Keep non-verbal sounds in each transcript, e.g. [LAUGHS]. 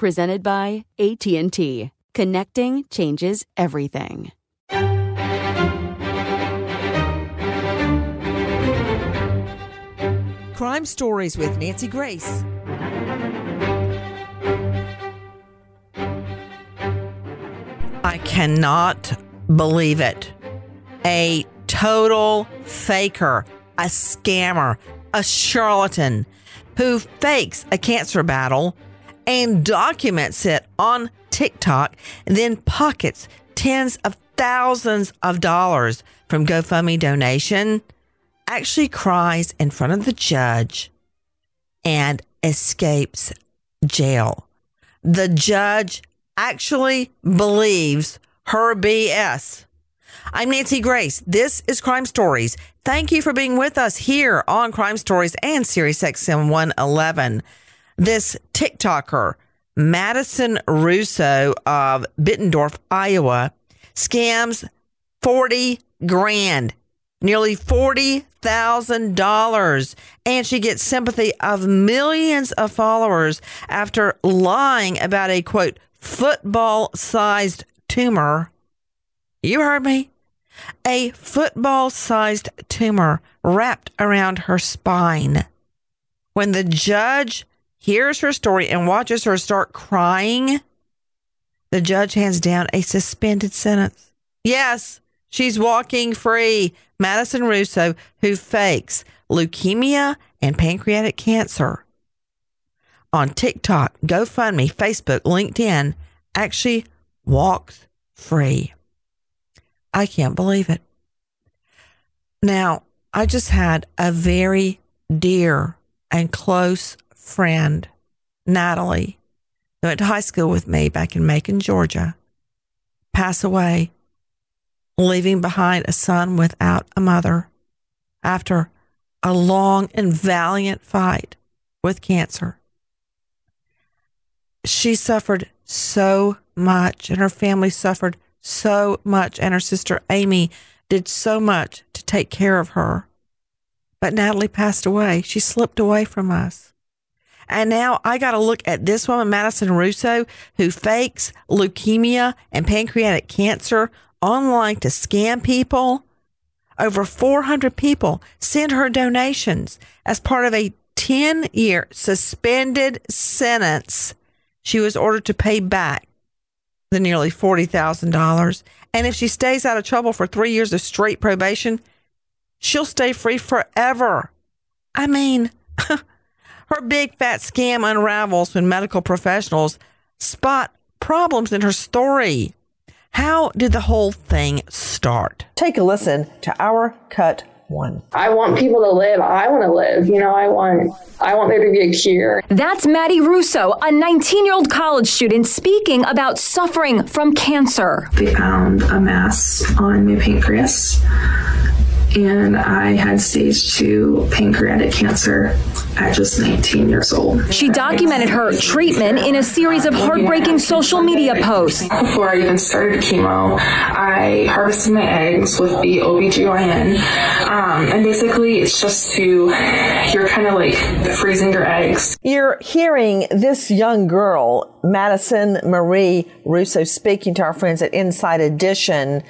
presented by AT&T. Connecting changes everything. Crime Stories with Nancy Grace. I cannot believe it. A total faker, a scammer, a charlatan who fakes a cancer battle and documents it on TikTok then pockets tens of thousands of dollars from GoFundMe donation, actually cries in front of the judge and escapes jail. The judge actually believes her BS. I'm Nancy Grace. This is Crime Stories. Thank you for being with us here on Crime Stories and Sirius XM 111 this TikToker, Madison Russo of Bettendorf, Iowa, scams 40 grand, nearly $40,000. And she gets sympathy of millions of followers after lying about a quote, football sized tumor. You heard me. A football sized tumor wrapped around her spine. When the judge hears her story and watches her start crying, the judge hands down a suspended sentence. Yes, she's walking free. Madison Russo, who fakes leukemia and pancreatic cancer on TikTok, GoFundMe, Facebook, LinkedIn, actually walks free. I can't believe it. Now, I just had a very dear and close friend, Natalie, who went to high school with me back in Macon, Georgia, pass away, leaving behind a son without a mother after a long and valiant fight with cancer. She suffered so much, and her family suffered so much, and her sister Amy did so much to take care of her. But Natalie passed away. She slipped away from us. And now I got to look at this woman, Madison Russo, who fakes leukemia and pancreatic cancer online to scam people. Over 400 people sent her donations as part of a 10 year suspended sentence. She was ordered to pay back the nearly $40,000. And if she stays out of trouble for three years of straight probation, she'll stay free forever. I mean, [LAUGHS] Her big fat scam unravels when medical professionals spot problems in her story. How did the whole thing start? Take a listen to our cut one. I want people to live. I want to live. You know, I want I want there to be a cure. That's Maddie Russo, a 19-year-old college student speaking about suffering from cancer. They found a mass on my pancreas and I had stage two pancreatic cancer at just 19 years old. She documented her treatment in a series of heartbreaking social media posts. Before I even started chemo, I harvested my eggs with the OBGYN. Um, and basically, it's just to, you're kind of like freezing your eggs. You're hearing this young girl, Madison Marie Russo, speaking to our friends at Inside Edition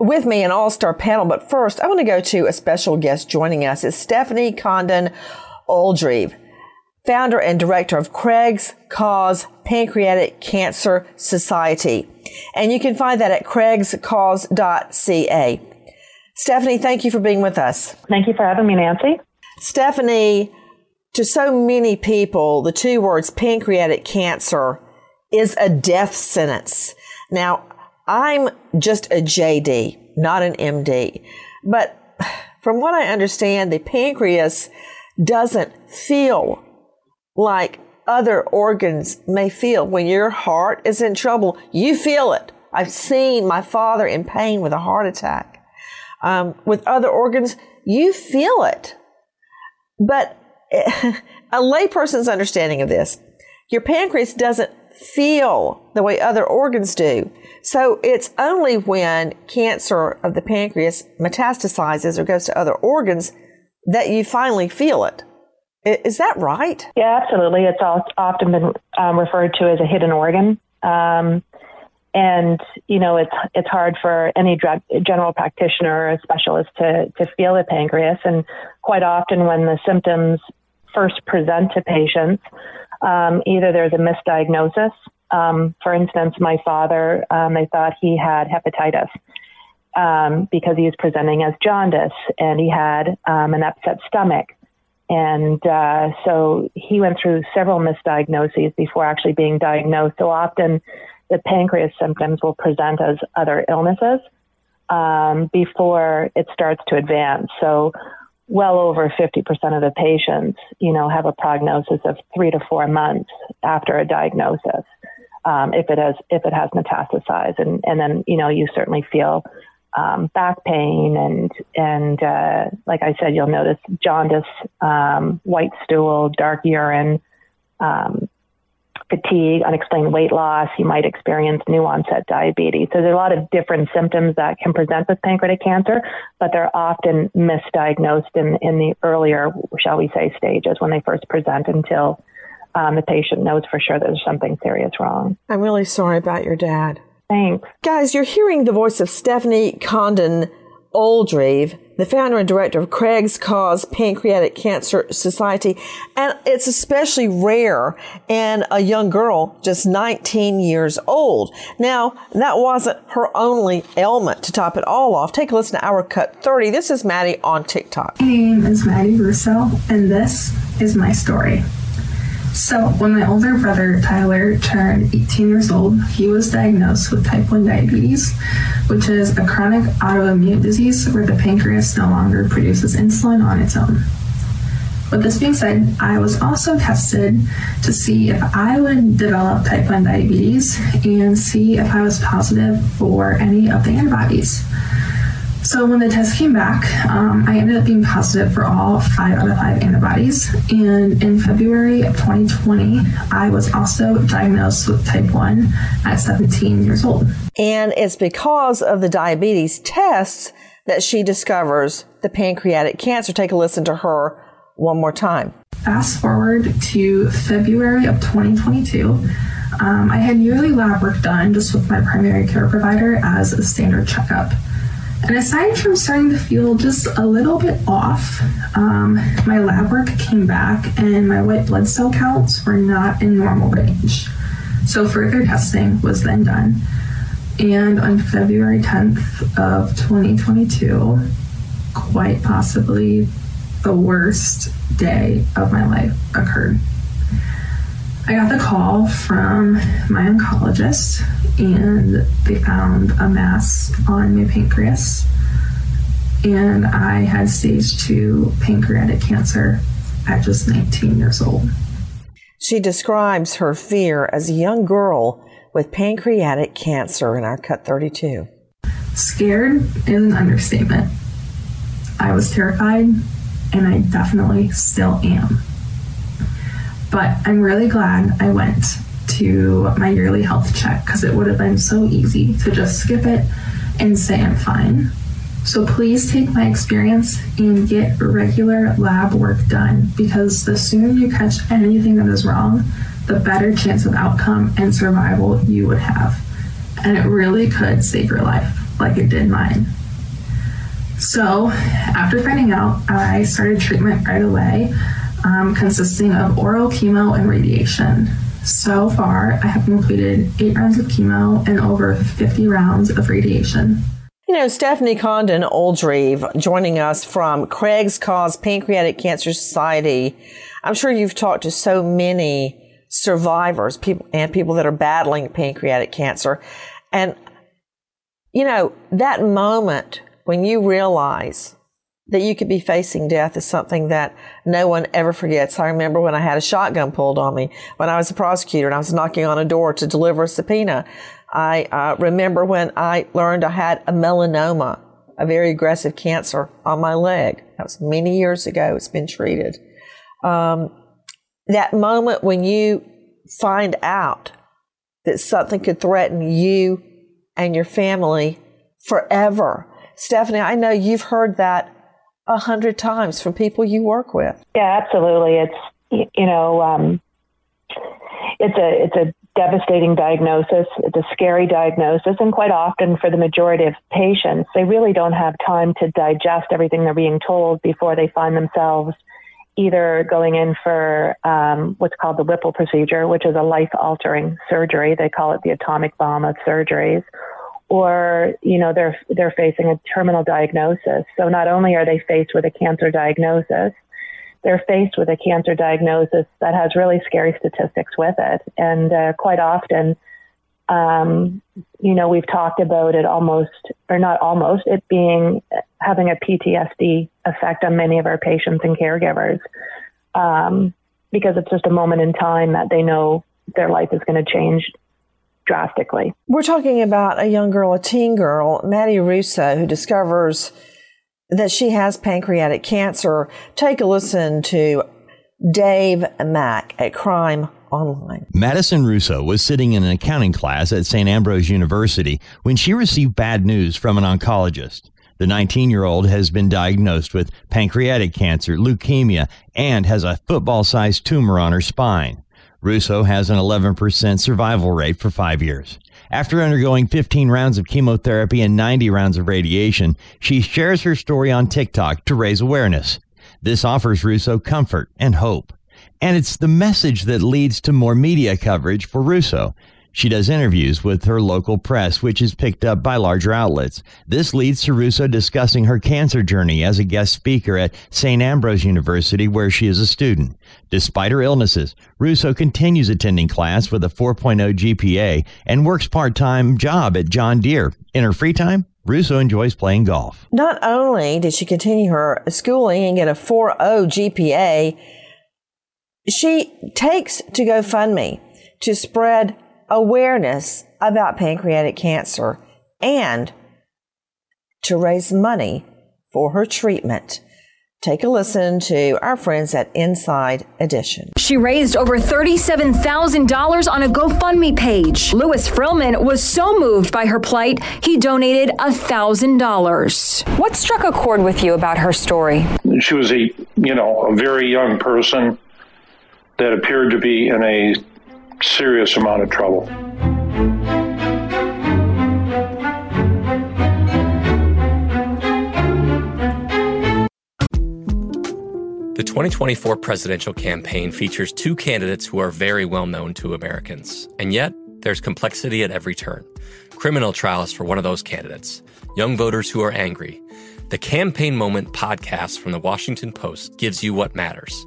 with me an all-star panel. But first, I want to go to a special guest joining us. It's Stefani Condon Oldreive, founder and director of Craig's Cause Pancreatic Cancer Society. And you can find that at craigscause.ca. Stefani, thank you for being with us. Thank you for having me, Nancy. Stefani, to so many people, the two words pancreatic cancer is a death sentence. Now, I'm just a JD, not an MD. But from what I understand, the pancreas doesn't feel like other organs may feel. When your heart is in trouble, you feel it. I've seen my father in pain with a heart attack. Um, with other organs, you feel it. But [LAUGHS] a layperson's understanding of this, your pancreas doesn't feel the way other organs do. So it's only when cancer of the pancreas metastasizes or goes to other organs that you finally feel it. Is that right? Yeah, absolutely. It's often been um, referred to as a hidden organ. Um, and you know it's it's hard for any drug, general practitioner or specialist to to feel the pancreas and quite often when the symptoms first present to patients um, either there's a misdiagnosis um, for instance, my father, um, they thought he had hepatitis um, because he was presenting as jaundice and he had um, an upset stomach. And uh, so he went through several misdiagnoses before actually being diagnosed. So often the pancreas symptoms will present as other illnesses um, before it starts to advance. So well over 50% of the patients, you know, have a prognosis of three to four months after a diagnosis um, if it has if it has metastasized, and and then you know you certainly feel um, back pain and and uh, like I said, you'll notice jaundice, um, white stool, dark urine, um, fatigue, unexplained weight loss. You might experience new onset diabetes. So there's a lot of different symptoms that can present with pancreatic cancer, but they're often misdiagnosed in in the earlier, shall we say, stages when they first present until um, the patient knows for sure that there's something serious wrong. I'm really sorry about your dad. Thanks. Guys, you're hearing the voice of Stefani Condon Oldreive, the founder and director of Craig's Cause Pancreatic Cancer Society. And it's especially rare in a young girl just 19 years old. Now, that wasn't her only ailment to top it all off. Take a listen to our cut 30. This is Maddie on TikTok. My name is Maddie Russo, and this is my story. So, when my older brother Tyler turned 18 years old, he was diagnosed with type 1 diabetes, which is a chronic autoimmune disease where the pancreas no longer produces insulin on its own. With this being said, I was also tested to see if I would develop type 1 diabetes and see if I was positive for any of the antibodies. So when the test came back, um, I ended up being positive for all five out of five antibodies. And in February of 2020, I was also diagnosed with type 1 at 17 years old. And it's because of the diabetes tests that she discovers the pancreatic cancer. Take a listen to her one more time. Fast forward to February of 2022. Um, I had yearly lab work done just with my primary care provider as a standard checkup. And aside from starting to feel just a little bit off, um, my lab work came back and my white blood cell counts were not in normal range. So further testing was then done. And on February 10th of 2022, quite possibly the worst day of my life occurred. I got the call from my oncologist, and they found a mass on my pancreas. And I had stage two pancreatic cancer at just 19 years old. She describes her fear as a young girl with pancreatic cancer in our Cut 32. Scared is an understatement. I was terrified, and I definitely still am. But I'm really glad I went to my yearly health check because it would have been so easy to just skip it and say I'm fine. So please take my experience and get regular lab work done because the sooner you catch anything that is wrong, the better chance of outcome and survival you would have. And it really could save your life, like it did mine. So, after finding out, I started treatment right away, um, consisting of oral chemo and radiation. So far, I have completed eight rounds of chemo and over 50 rounds of radiation. You know, Stefani Condon Oldreive joining us from Craig's Cause Pancreatic Cancer Society. I'm sure you've talked to so many survivors people and people that are battling pancreatic cancer. And, you know, that moment when you realize that you could be facing death is something that no one ever forgets. I remember when I had a shotgun pulled on me when I was a prosecutor and I was knocking on a door to deliver a subpoena. I uh, remember when I learned I had a melanoma, a very aggressive cancer on my leg. That was many years ago. It's been treated. Um, that moment when you find out that something could threaten you and your family forever. Stefani, I know you've heard that a hundred times from people you work with. Yeah, absolutely. It's you know, um, it's a it's a devastating diagnosis. It's a scary diagnosis, and quite often for the majority of patients, they really don't have time to digest everything they're being told before they find themselves either going in for um, what's called the Whipple procedure, which is a life-altering surgery. They call it the atomic bomb of surgeries, or you know they're they're facing a terminal diagnosis. So not only are they faced with a cancer diagnosis, they're faced with a cancer diagnosis that has really scary statistics with it, and uh, quite often. Um, you know, we've talked about it almost, or not almost, it being having a PTSD effect on many of our patients and caregivers um, because it's just a moment in time that they know their life is going to change drastically. We're talking about a young girl, a teen girl, Maddie Russo, who discovers that she has pancreatic cancer. Take a listen to Dave Mack at Crime Online. Madison Russo was sitting in an accounting class at St. Ambrose University when she received bad news from an oncologist. The 19 year old has been diagnosed with pancreatic cancer, leukemia, and has a football sized tumor on her spine. Russo has an 11% survival rate for five years. After undergoing 15 rounds of chemotherapy and 90 rounds of radiation, she shares her story on TikTok to raise awareness. This offers Russo comfort and hope. And it's the message that leads to more media coverage for Russo. She does interviews with her local press, which is picked up by larger outlets. This leads to Russo discussing her cancer journey as a guest speaker at St. Ambrose University, where she is a student. Despite her illnesses, Russo continues attending class with a 4.0 GPA and works part-time job at John Deere. In her free time, Russo enjoys playing golf. Not only did she continue her schooling and get a 4.0 GPA, she takes to GoFundMe to spread awareness about pancreatic cancer and to raise money for her treatment. Take a listen to our friends at Inside Edition. She raised over $37,000 on a GoFundMe page. Louis Frillman was so moved by her plight, he donated $1,000. What struck a chord with you about her story? She was a, you know, a very young person that appeared to be in a serious amount of trouble. The 2024 presidential campaign features two candidates who are very well known to Americans. And yet, there's complexity at every turn. Criminal trials for one of those candidates, young voters who are angry. The Campaign Moment podcast from the Washington Post gives you what matters.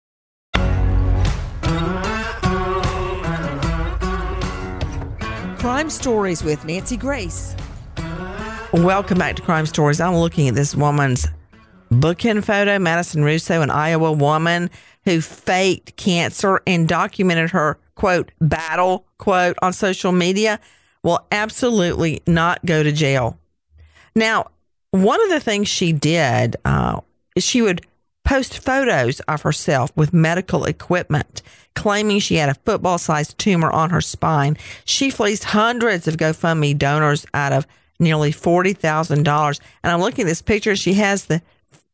Crime Stories with Nancy Grace. Welcome back to Crime Stories. I'm looking at this woman's booking photo, Madison Russo, an Iowa woman who faked cancer and documented her, quote, battle, quote, on social media, will absolutely not go to jail. Now, one of the things she did uh, she would post photos of herself with medical equipment, claiming she had a football sized tumor on her spine. She fleeced hundreds of GoFundMe donors out of nearly $40,000. And I'm looking at this picture. She has the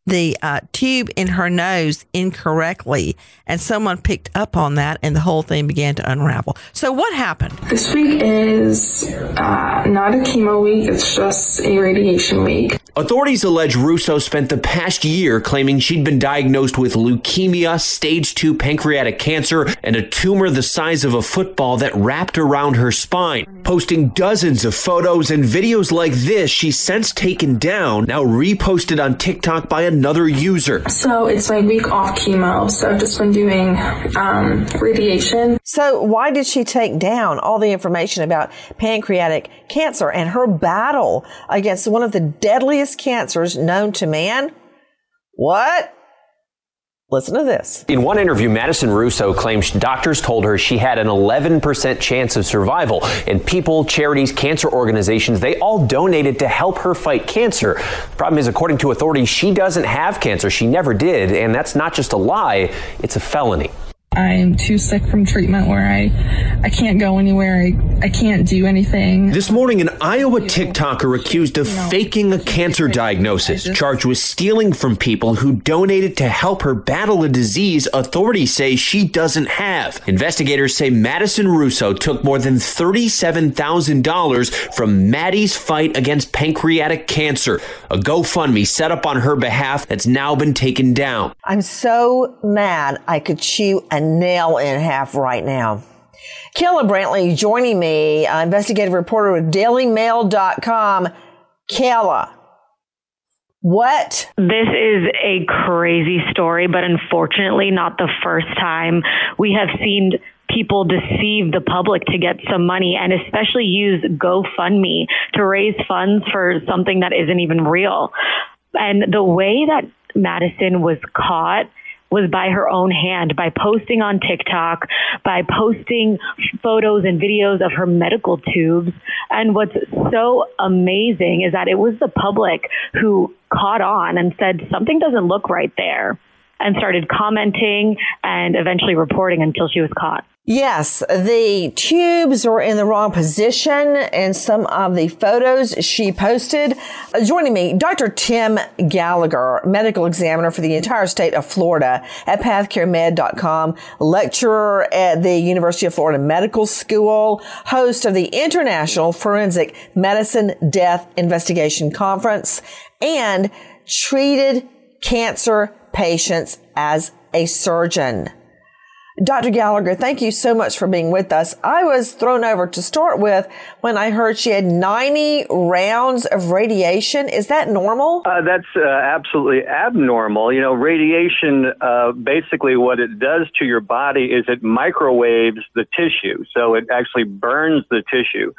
the uh, tube in her nose incorrectly, and someone picked up on that, and the whole thing began to unravel. So, what happened? This week is uh, not a chemo week, it's just a radiation week. Authorities allege Russo spent the past year claiming she'd been diagnosed with leukemia, stage 2 pancreatic cancer, and a tumor the size of a football that wrapped around her spine. Posting dozens of photos and videos like this, she's since taken down, now reposted on TikTok by another user. So it's my week off chemo, so I've just been doing um, radiation. So why did she take down all the information about pancreatic cancer and her battle against one of the deadliest cancers known to man? What? Listen to this. In one interview, Madison Russo claims doctors told her she had an 11% chance of survival. And people, charities, cancer organizations, they all donated to help her fight cancer. The problem is, according to authorities, she doesn't have cancer. She never did. And that's not just a lie, it's a felony. I'm too sick from treatment where I I can't go anywhere. I, I can't do anything. This morning, an Iowa TikToker accused of faking a cancer diagnosis, charged with stealing from people who donated to help her battle a disease authorities say she doesn't have. Investigators say Madison Russo took more than $37,000 from Maddie's fight against pancreatic cancer, a GoFundMe set up on her behalf that's now been taken down. I'm so mad I could chew a nail in half right now. Kayla Brantley joining me, uh, investigative reporter with DailyMail.com. Kayla, what? This is a crazy story, but unfortunately, not the first time we have seen people deceive the public to get some money and especially use GoFundMe to raise funds for something that isn't even real. And the way that Madison was caught was by her own hand by posting on TikTok, by posting photos and videos of her medical tubes. And what's so amazing is that it was the public who caught on and said, something doesn't look right there, and started commenting and eventually reporting until she was caught. Yes, the tubes were in the wrong position in some of the photos she posted. Uh, joining me, Dr. Tim Gallagher, medical examiner for the entire state of Florida at pathcaremed.com, lecturer at the University of Florida Medical School, host of the International Forensic Medicine Death Investigation Conference, and treated cancer patients as a surgeon. Dr. Gallagher, thank you so much for being with us. I was thrown over to start with when I heard she had 90 rounds of radiation. Is that normal? Uh, that's uh, absolutely abnormal. You know, radiation, uh, basically what it does to your body is it microwaves the tissue. So it actually burns the tissue.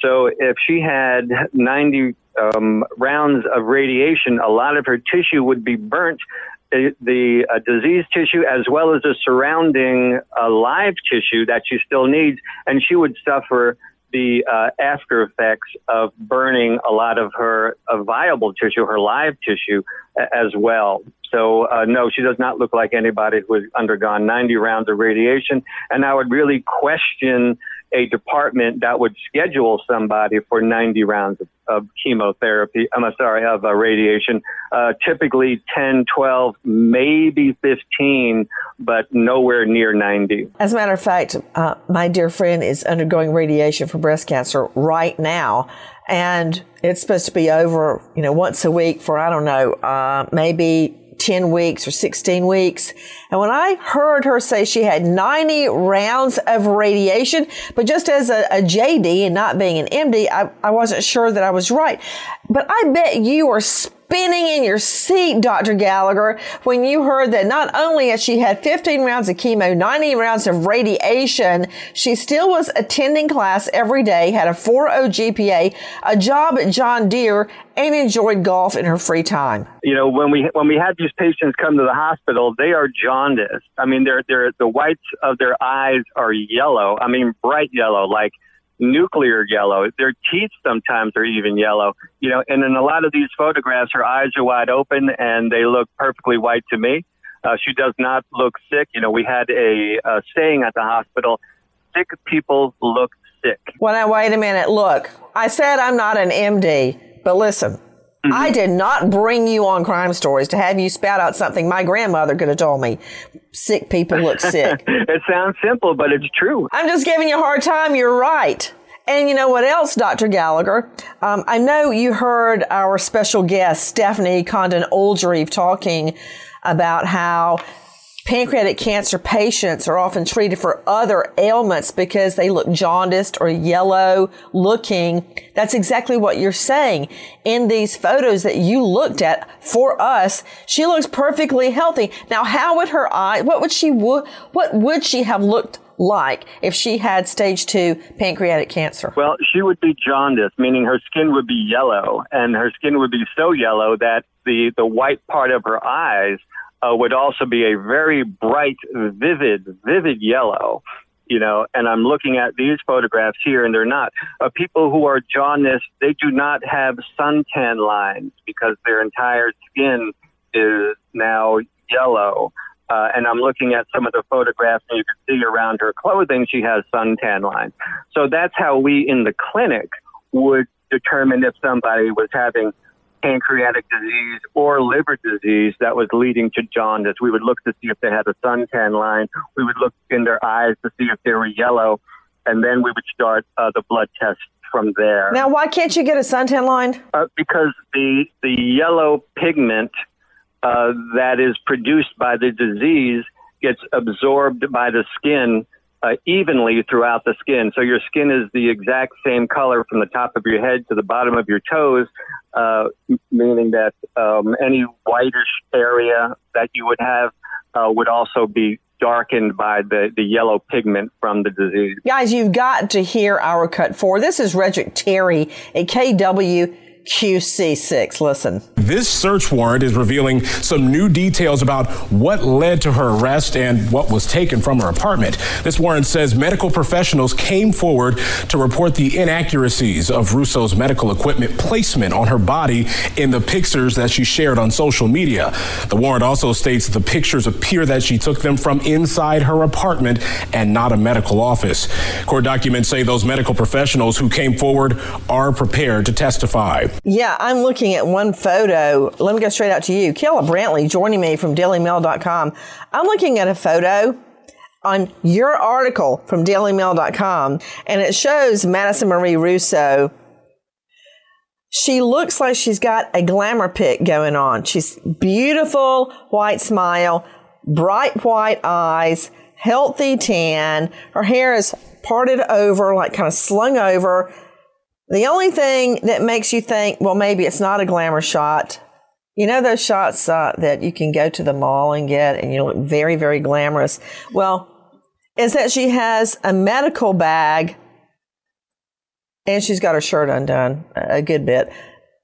So if she had 90 um, rounds of radiation, a lot of her tissue would be burnt the, the uh, disease tissue as well as the surrounding uh, live tissue that she still needs, and she would suffer the uh, after effects of burning a lot of her viable tissue, her live tissue, as well. So, uh, no, she does not look like anybody who has undergone 90 rounds of radiation. And I would really question a department that would schedule somebody for 90 rounds of, of chemotherapy. I'm sorry, of uh, radiation. Uh, typically 10, 12, maybe 15, but nowhere near 90. As a matter of fact, uh, my dear friend is undergoing radiation for breast cancer right now. And it's supposed to be over, you know, once a week for, I don't know, uh, maybe 10 weeks or 16 weeks. And when I heard her say she had 90 rounds of radiation, but just as a, a JD and not being an MD, I, I wasn't sure that I was right. But I bet you are spinning in your seat, Dr. Gallagher, when you heard that not only has she had 15 rounds of chemo, 90 rounds of radiation, she still was attending class every day, had a 4.0 GPA, a job at John Deere, and enjoyed golf in her free time. You know, when we when we had these patients come to the hospital, they are jaundiced. I mean, they're they're the whites of their eyes are yellow. I mean, bright yellow, like nuclear yellow. Their teeth sometimes are even yellow. You know, and in a lot of these photographs, her eyes are wide open and they look perfectly white to me. Uh, she does not look sick. You know, we had a, a saying at the hospital: sick people look sick. Well, now wait a minute. Look, I said I'm not an MD, but listen. I did not bring you on crime stories to have you spout out something my grandmother could have told me. Sick people look sick. [LAUGHS] it sounds simple, but it's true. I'm just giving you a hard time. You're right. And you know what else, Dr. Gallagher? Um, I know you heard our special guest, Stefani Condon Oldreive, talking about how pancreatic cancer patients are often treated for other ailments because they look jaundiced or yellow looking. That's exactly what you're saying. In these photos that you looked at for us, she looks perfectly healthy. Now, how would her eye, what would she, what would she have looked like if she had stage two pancreatic cancer? Well, she would be jaundiced, meaning her skin would be yellow, and her skin would be so yellow that the, the white part of her eyes uh, would also be a very bright, vivid, vivid yellow. You know, and I'm looking at these photographs here, and they're not. Uh, people who are jaundiced, they do not have suntan lines because their entire skin is now yellow. Uh, and I'm looking at some of the photographs, and you can see around her clothing, she has suntan lines. So that's how we in the clinic would determine if somebody was having pancreatic disease or liver disease that was leading to jaundice. We would look to see if they had a suntan line. We would look in their eyes to see if they were yellow, and then we would start uh, the blood test from there. Now, why can't you get a suntan line? Uh, because the the yellow pigment uh, that is produced by the disease gets absorbed by the skin uh, evenly throughout the skin. So your skin is the exact same color from the top of your head to the bottom of your toes, uh, meaning that um, any whitish area that you would have uh, would also be darkened by the, the yellow pigment from the disease. Guys, you've got to hear our cut four. This is Redrick Terry, at KW. QC6. Listen. This search warrant is revealing some new details about what led to her arrest and what was taken from her apartment. This warrant says medical professionals came forward to report the inaccuracies of Russo's medical equipment placement on her body in the pictures that she shared on social media. The warrant also states the pictures appear that she took them from inside her apartment and not a medical office. Court documents say those medical professionals who came forward are prepared to testify. Yeah, I'm looking at one photo. Let me go straight out to you. Kayla Brantley joining me from dailymail.com. I'm looking at a photo on your article from dailymail.com, and it shows Madison Marie Russo. She looks like she's got a glamour pick going on. She's beautiful, white smile, bright white eyes, healthy tan. Her hair is parted over, like kind of slung over the only thing that makes you think, well, maybe it's not a glamour shot, you know, those shots uh, that you can go to the mall and get and you look very, very glamorous. Well, is that she has a medical bag and she's got her shirt undone a good bit.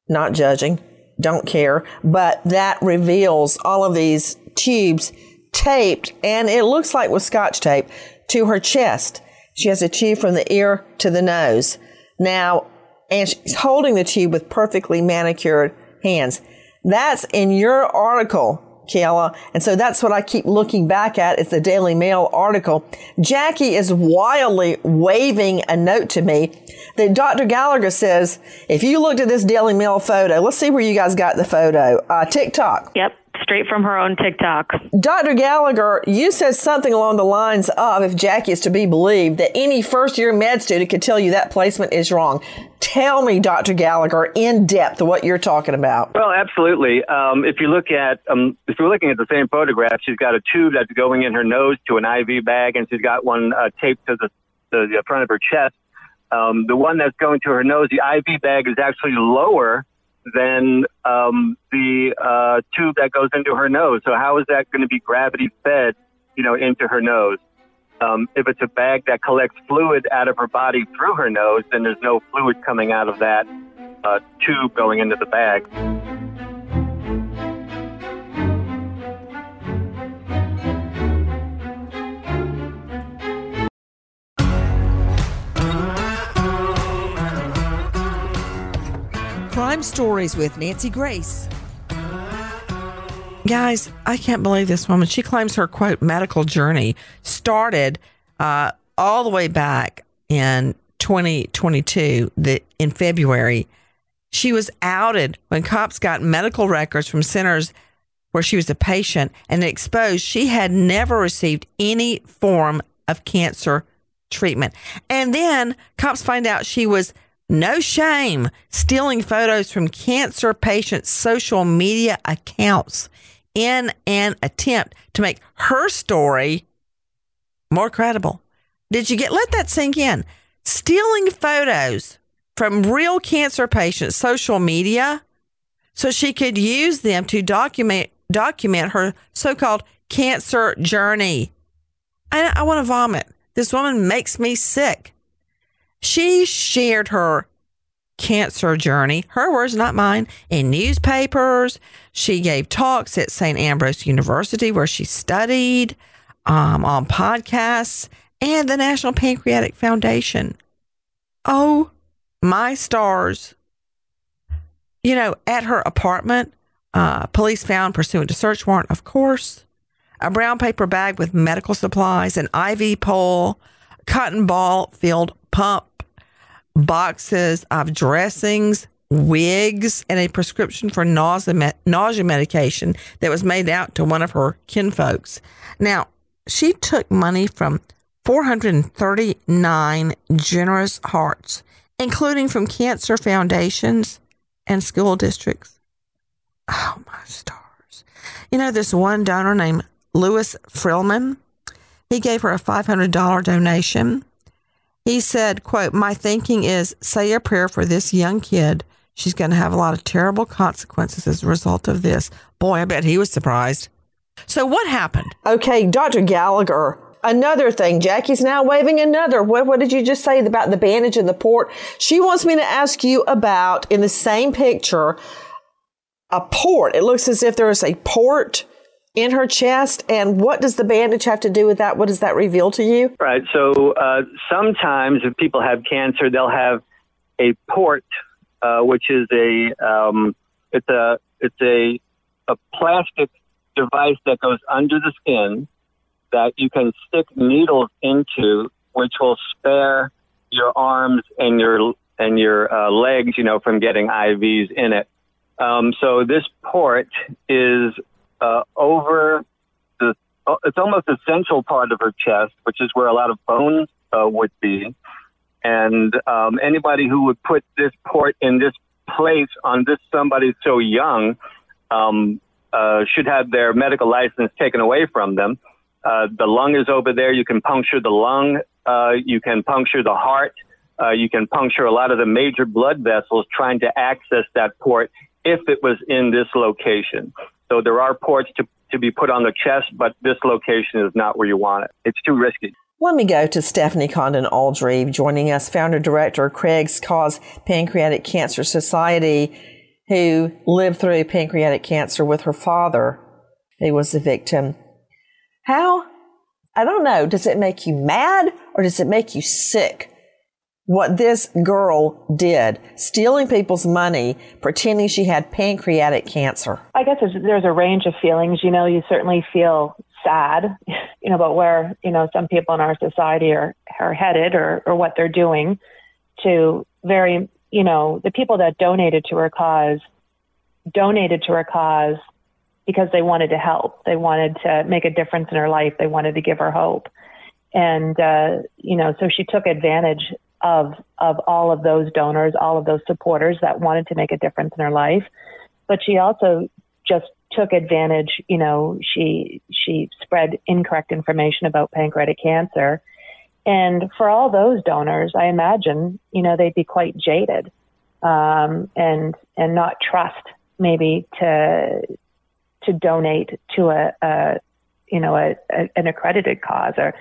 Not judging, don't care, but that reveals all of these tubes taped and it looks like with scotch tape to her chest. She has a tube from the ear to the nose. Now, and she's holding the tube with perfectly manicured hands. That's in your article, Kayla. And so that's what I keep looking back at. It's the Daily Mail article. Jackie is wildly waving a note to me that Dr. Gallagher says, if you looked at this Daily Mail photo, let's see where you guys got the photo. Uh, TikTok. Yep straight from her own TikTok. Dr. Gallagher, you said something along the lines of, if Jackie is to be believed, that any first year med student could tell you that placement is wrong. Tell me, Dr. Gallagher, in depth what you're talking about. Well, absolutely. Um, if you look at, um, if you're looking at the same photograph, she's got a tube that's going in her nose to an IV bag, and she's got one uh, taped to the, to the front of her chest. Um, the one that's going to her nose, the IV bag is actually lower than um, the uh, tube that goes into her nose. So how is that going to be gravity fed, you know, into her nose? Um, if it's a bag that collects fluid out of her body through her nose, then there's no fluid coming out of that uh, tube going into the bag. Crime Stories with Nancy Grace. Guys, I can't believe this woman. She claims her quote medical journey started uh, all the way back in 2022. That in February, she was outed when cops got medical records from centers where she was a patient and exposed she had never received any form of cancer treatment. And then cops find out she was no shame stealing photos from cancer patients' social media accounts in an attempt to make her story more credible. Did you get let that sink in? Stealing photos from real cancer patients' social media so she could use them to document document her so-called cancer journey. I, I want to vomit. This woman makes me sick. She shared her cancer journey, her words, not mine, in newspapers. She gave talks at St. Ambrose University, where she studied, um, on podcasts, and the National Pancreatic Foundation. Oh, my stars. You know, at her apartment, uh, police found, pursuant to search warrant, of course, a brown paper bag with medical supplies, an IV pole, cotton ball filled pump, boxes of dressings, wigs, and a prescription for nausea, nausea medication that was made out to one of her kinfolks. Now, she took money from 439 generous hearts, including from cancer foundations and school districts. Oh, my stars. You know, this one donor named Louis Frillman, he gave her a $500 donation. He said, quote, my thinking is say a prayer for this young kid. She's going to have a lot of terrible consequences as a result of this. Boy, I bet he was surprised. So what happened? Okay, Dr. Gallagher. Another thing, Jackie's now waving another. What, what did you just say about the bandage in the port? She wants me to ask you about in the same picture a port. It looks as if there is a port in her chest. And what does the bandage have to do with that? What does that reveal to you? Right. So uh, sometimes if people have cancer, they'll have a port, uh, which is a um, it's a it's a a plastic device that goes under the skin that you can stick needles into, which will spare your arms and your and your uh, legs, you know, from getting IVs in it. Um, so this port is uh, over the, uh, it's almost the central part of her chest, which is where a lot of bones uh, would be. And um, anybody who would put this port in this place on this somebody so young um, uh, should have their medical license taken away from them. Uh, the lung is over there. You can puncture the lung. Uh, you can puncture the heart. Uh, you can puncture a lot of the major blood vessels trying to access that port if it was in this location. So there are ports to, to be put on the chest, but this location is not where you want it. It's too risky. Let me go to Stefani Condon Oldreive, joining us, founder director, Craig's Cause Pancreatic Cancer Society, who lived through pancreatic cancer with her father, who was the victim. How? I don't know. Does it make you mad or does it make you sick? What this girl did, stealing people's money, pretending she had pancreatic cancer. I guess there's, there's a range of feelings. You know, you certainly feel sad, you know, about where, you know, some people in our society are, are headed or, or what they're doing to very, you know, the people that donated to her cause donated to her cause because they wanted to help. They wanted to make a difference in her life. They wanted to give her hope. And, uh, you know, so she took advantage of, of all of those donors, all of those supporters that wanted to make a difference in her life. But she also just took advantage, you know, she, she spread incorrect information about pancreatic cancer. And for all those donors, I imagine, you know, they'd be quite jaded, um, and, and not trust maybe to, to donate to a, a you know, a, a, an accredited cause or,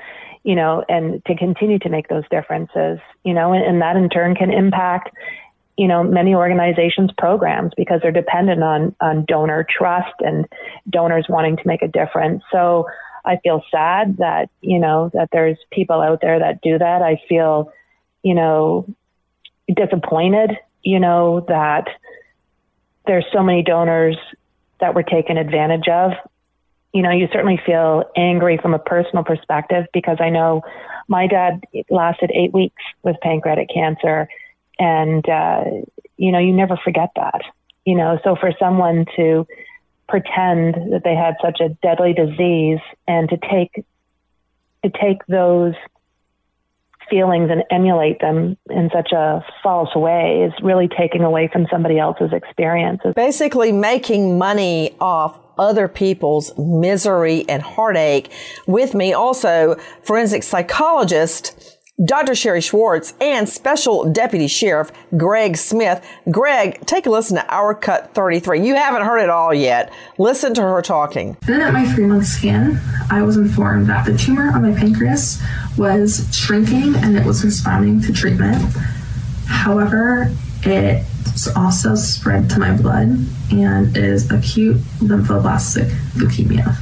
you know, and to continue to make those differences, you know, and, and that in turn can impact, you know, many organizations' programs because they're dependent on, on donor trust and donors wanting to make a difference. So I feel sad that, you know, that there's people out there that do that. I feel, you know, disappointed, you know, that there's so many donors that were taken advantage of. You know, you certainly feel angry from a personal perspective because I know my dad lasted eight weeks with pancreatic cancer, and uh, you know, you never forget that. You know, so for someone to pretend that they had such a deadly disease and to take to take those feelings and emulate them in such a false way is really taking away from somebody else's experiences. Basically, making money off other people's misery and heartache. With me, also forensic psychologist Dr. Shari Schwartz and Special Deputy Sheriff Greg Smith. Greg, take a listen to Our Cut 33. You haven't heard it all yet. Listen to her talking. Then at my three month scan, I was informed that the tumor on my pancreas was shrinking and it was responding to treatment. However, it also spread to my blood and is acute lymphoblastic leukemia.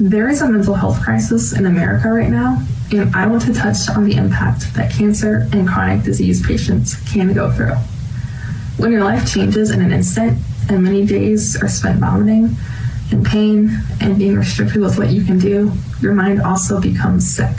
There is a mental health crisis in America right now, and I want to touch on the impact that cancer and chronic disease patients can go through. When your life changes in an instant and many days are spent vomiting and pain and being restricted with what you can do, your mind also becomes sick.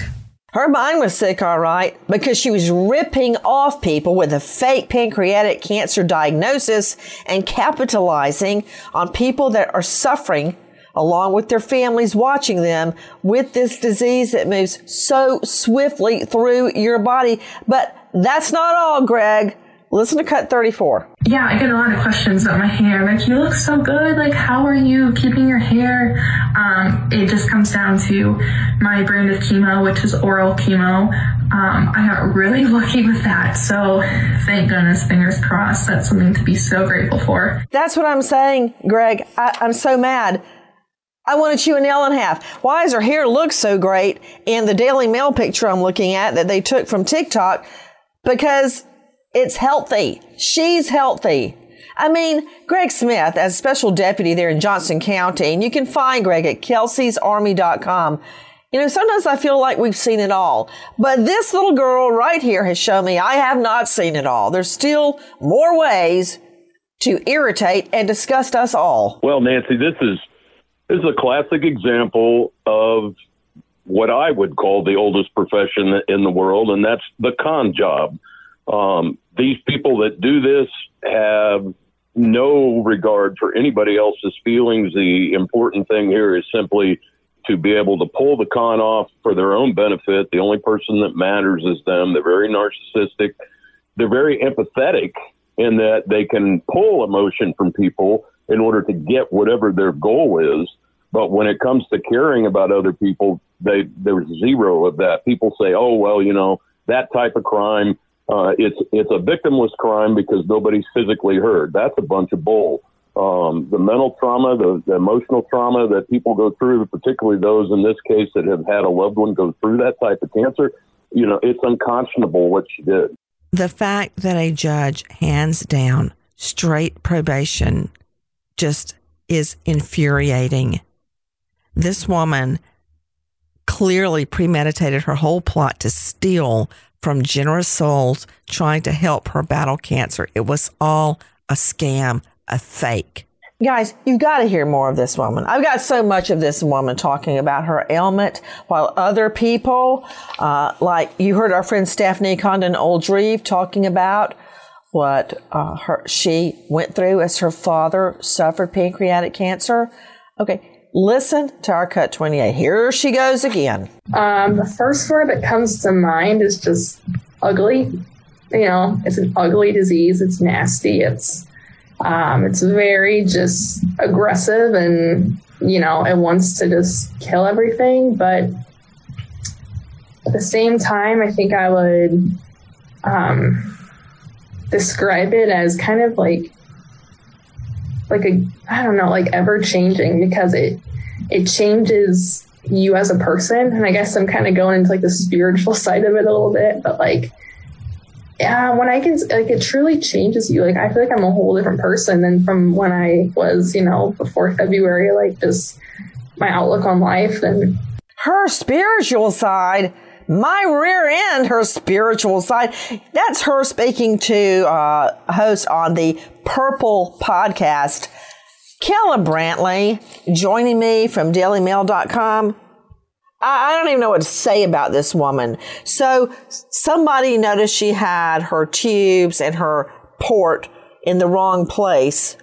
Her mind was sick, all right, because she was ripping off people with a fake pancreatic cancer diagnosis and capitalizing on people that are suffering along with their families watching them with this disease that moves so swiftly through your body. But that's not all, Greg. Listen to cut 34. Yeah, I get a lot of questions about my hair. Like, you look so good. Like, how are you keeping your hair? Um, it just comes down to my brand of chemo, which is oral chemo. Um, I got really [LAUGHS] lucky with that. So, thank goodness, fingers crossed. That's something to be so grateful for. That's what I'm saying, Greg. I, I'm so mad. I want to chew a nail in half. Why does her hair look so great in the Daily Mail picture I'm looking at that they took from TikTok? Because it's healthy. She's healthy. I mean, Greg Smith, as special deputy there in Johnson County, and you can find Greg at kelsey'sarmy.com. You know, sometimes I feel like we've seen it all, but this little girl right here has shown me I have not seen it all. There's still more ways to irritate and disgust us all. Well, Nancy, this is this is a classic example of what I would call the oldest profession in the world, and that's the con job. Um, these people that do this have no regard for anybody else's feelings. The important thing here is simply to be able to pull the con off for their own benefit. The only person that matters is them. They're very narcissistic. They're very empathetic in that they can pull emotion from people in order to get whatever their goal is. But when it comes to caring about other people, they there's zero of that. People say, "Oh well, you know that type of crime, uh, it's it's a victimless crime because nobody's physically hurt." That's a bunch of bull. Um, the mental trauma, the, the emotional trauma that people go through, particularly those in this case that have had a loved one go through that type of cancer, you know, it's unconscionable what she did. The fact that a judge hands down straight probation just is infuriating. This woman clearly premeditated her whole plot to steal from generous souls trying to help her battle cancer. It was all a scam, a fake. Guys, you've got to hear more of this woman. I've got so much of this woman talking about her ailment, while other people, uh, like you heard our friend Stefani Condon Oldreive talking about what uh, her she went through as her father suffered pancreatic cancer. Okay, listen to our cut 28. Here she goes again. Um, the first word that comes to mind is just ugly. You know, it's an ugly disease. It's nasty. It's um, it's very just aggressive, and you know, it wants to just kill everything. But at the same time, I think I would um, describe it as kind of like like a I don't know, like ever changing because it it changes you as a person. And I guess I'm kind of going into like the spiritual [LAUGHS] side of it a little bit, but like yeah, when I can like it truly changes you. Like I feel like I'm a whole different person than from when I was, you know, before February, like just my outlook on life and her spiritual side my rear end, her spiritual side. That's her speaking to uh, host on the Purple podcast, Kella Brantley, joining me from dailymail.com. I, I don't even know what to say about this woman. So somebody noticed she had her tubes and her port in the wrong place.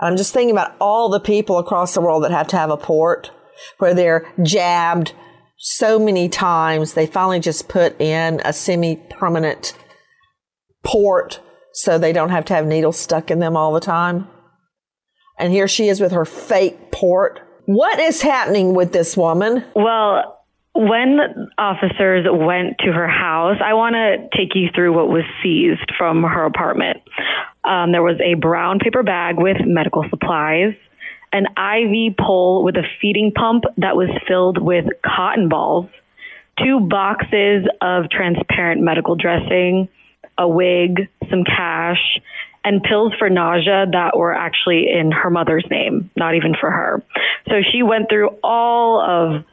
I'm just thinking about all the people across the world that have to have a port where they're jabbed so many times they finally just put in a semi permanent port so they don't have to have needles stuck in them all the time. And here she is with her fake port. What is happening with this woman? Well, when officers went to her house, I want to take you through what was seized from her apartment. Um, there was a brown paper bag with medical supplies, an IV pole with a feeding pump that was filled with cotton balls, two boxes of transparent medical dressing, a wig, some cash, and pills for nausea that were actually in her mother's name, not even for her. So she went through all of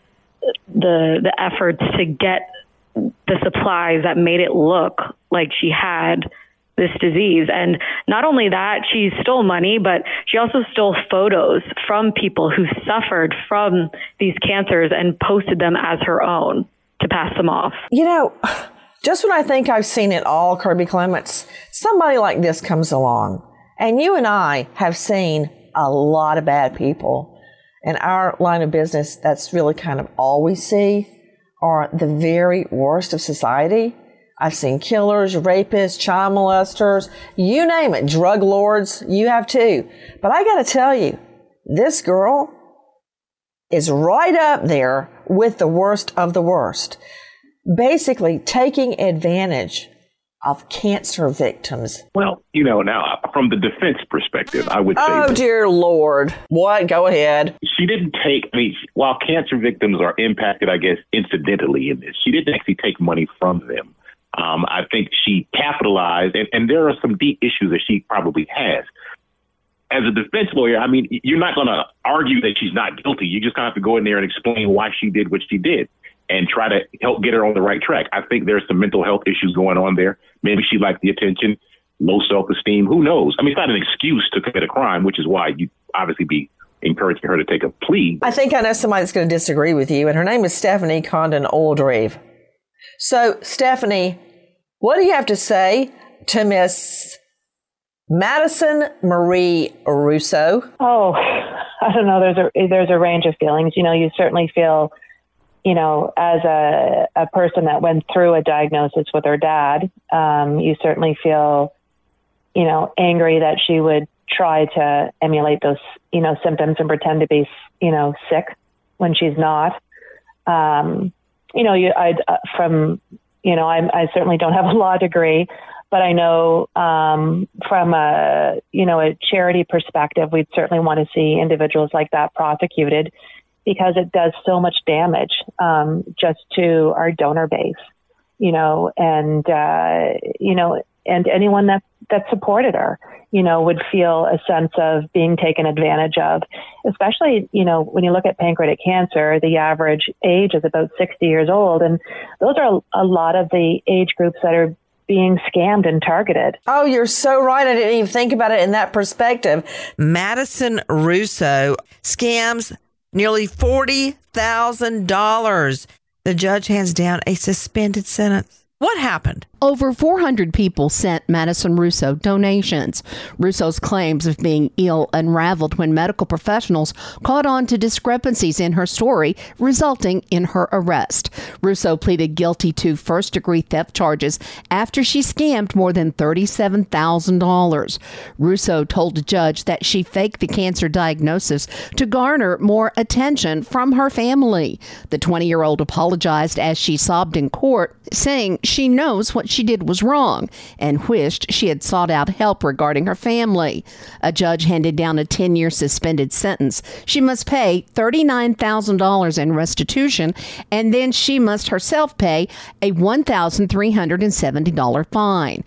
the the efforts to get the supplies that made it look like she had this disease. And not only that, she stole money, but she also stole photos from people who suffered from these cancers and posted them as her own to pass them off. You know, just when I think I've seen it all, Kirby Clements, somebody like this comes along. And you and I have seen a lot of bad people. In our line of business, that's really kind of all we see are the very worst of society. I've seen killers, rapists, child molesters, you name it, drug lords, you have too. But I gotta tell you, this girl is right up there with the worst of the worst. Basically taking advantage of cancer victims. Well, you know, now from the defense perspective, I would say. Oh, dear Lord. What? Go ahead. She didn't take, I mean, while cancer victims are impacted, I guess, incidentally in this, she didn't actually take money from them. Um, I think she capitalized, and, and there are some deep issues that she probably has. As a defense lawyer, I mean, you're not going to argue that she's not guilty. You just kind of have to go in there and explain why she did what she did and try to help get her on the right track. I think there's some mental health issues going on there. Maybe she liked the attention, low self esteem. Who knows? I mean, it's not an excuse to commit a crime, which is why you obviously be encouraging her to take a plea. I think I know somebody that's going to disagree with you, and her name is Stefani Condon Oldreive. So, Stefani, what do you have to say to Miss Madison Marie Russo? Oh, [LAUGHS] I don't know. There's a there's a range of feelings. You know, you certainly feel, you know, as a a person that went through a diagnosis with her dad, um, you certainly feel, you know, angry that she would try to emulate those, you know, symptoms and pretend to be, you know, sick when she's not. Um, you know, you, I, uh, from, you know, I'm, I certainly don't have a law degree, but I know um, from a, you know, a charity perspective, we'd certainly want to see individuals like that prosecuted because it does so much damage um, just to our donor base, you know, and, uh, you know, and anyone that, that supported her. you know, would feel a sense of being taken advantage of, especially, you know, when you look at pancreatic cancer, the average age is about 60 years old. And those are a lot of the age groups that are being scammed and targeted. Oh, you're so right. I didn't even think about it in that perspective. Madison Russo scams nearly $40,000. The judge hands down a suspended sentence. What happened? Over 400 people sent Madison Russo donations. Russo's claims of being ill unraveled when medical professionals caught on to discrepancies in her story, resulting in her arrest. Russo pleaded guilty to first degree theft charges after she scammed more than $37,000. Russo told a judge that she faked the cancer diagnosis to garner more attention from her family. The 20 year old apologized as she sobbed in court, saying she knows what she did was wrong and wished she had sought out help regarding her family. A judge handed down a 10 year suspended sentence. She must pay $39,000 in restitution, and then she must herself pay a $1,370 fine.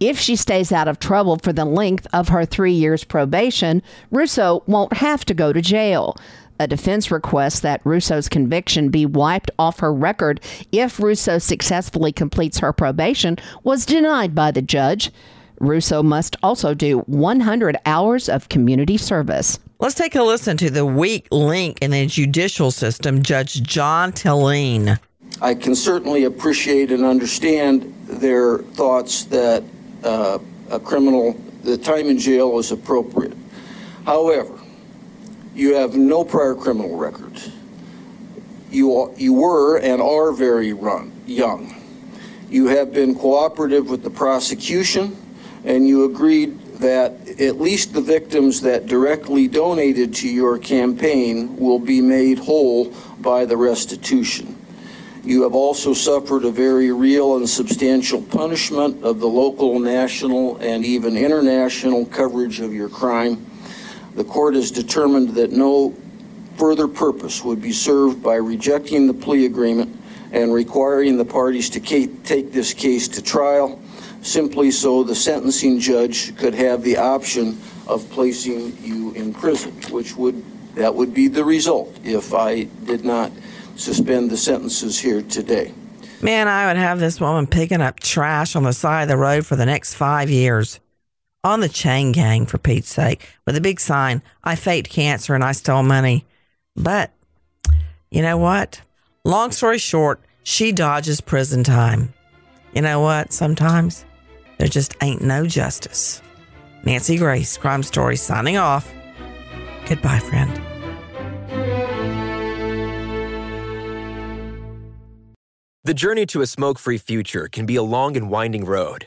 If she stays out of trouble for the length of her three years probation, Russo won't have to go to jail. A defense request that Russo's conviction be wiped off her record if Russo successfully completes her probation was denied by the judge. Russo must also do 100 hours of community service. Let's take a listen to the weak link in the judicial system, Judge John Telleen. I can certainly appreciate and understand their thoughts that uh, a criminal, the time in jail is appropriate. However, you have no prior criminal records. You, are, you were and are very run, young. You have been cooperative with the prosecution, and you agreed that at least the victims that directly donated to your campaign will be made whole by the restitution. You have also suffered a very real and substantial punishment of the local, national, and even international coverage of your crime the court has determined that no further purpose would be served by rejecting the plea agreement and requiring the parties to take this case to trial simply so the sentencing judge could have the option of placing you in prison, which would that would be the result if I did not suspend the sentences here today. Man, I would have this woman picking up trash on the side of the road for the next five years on the chain gang, for Pete's sake, with a big sign I faked cancer and I stole money. But you know what? Long story short, she dodges prison time. You know what? Sometimes there just ain't no justice. Nancy Grace, Crime Story, signing off. Goodbye, friend. The journey to a smoke free future can be a long and winding road.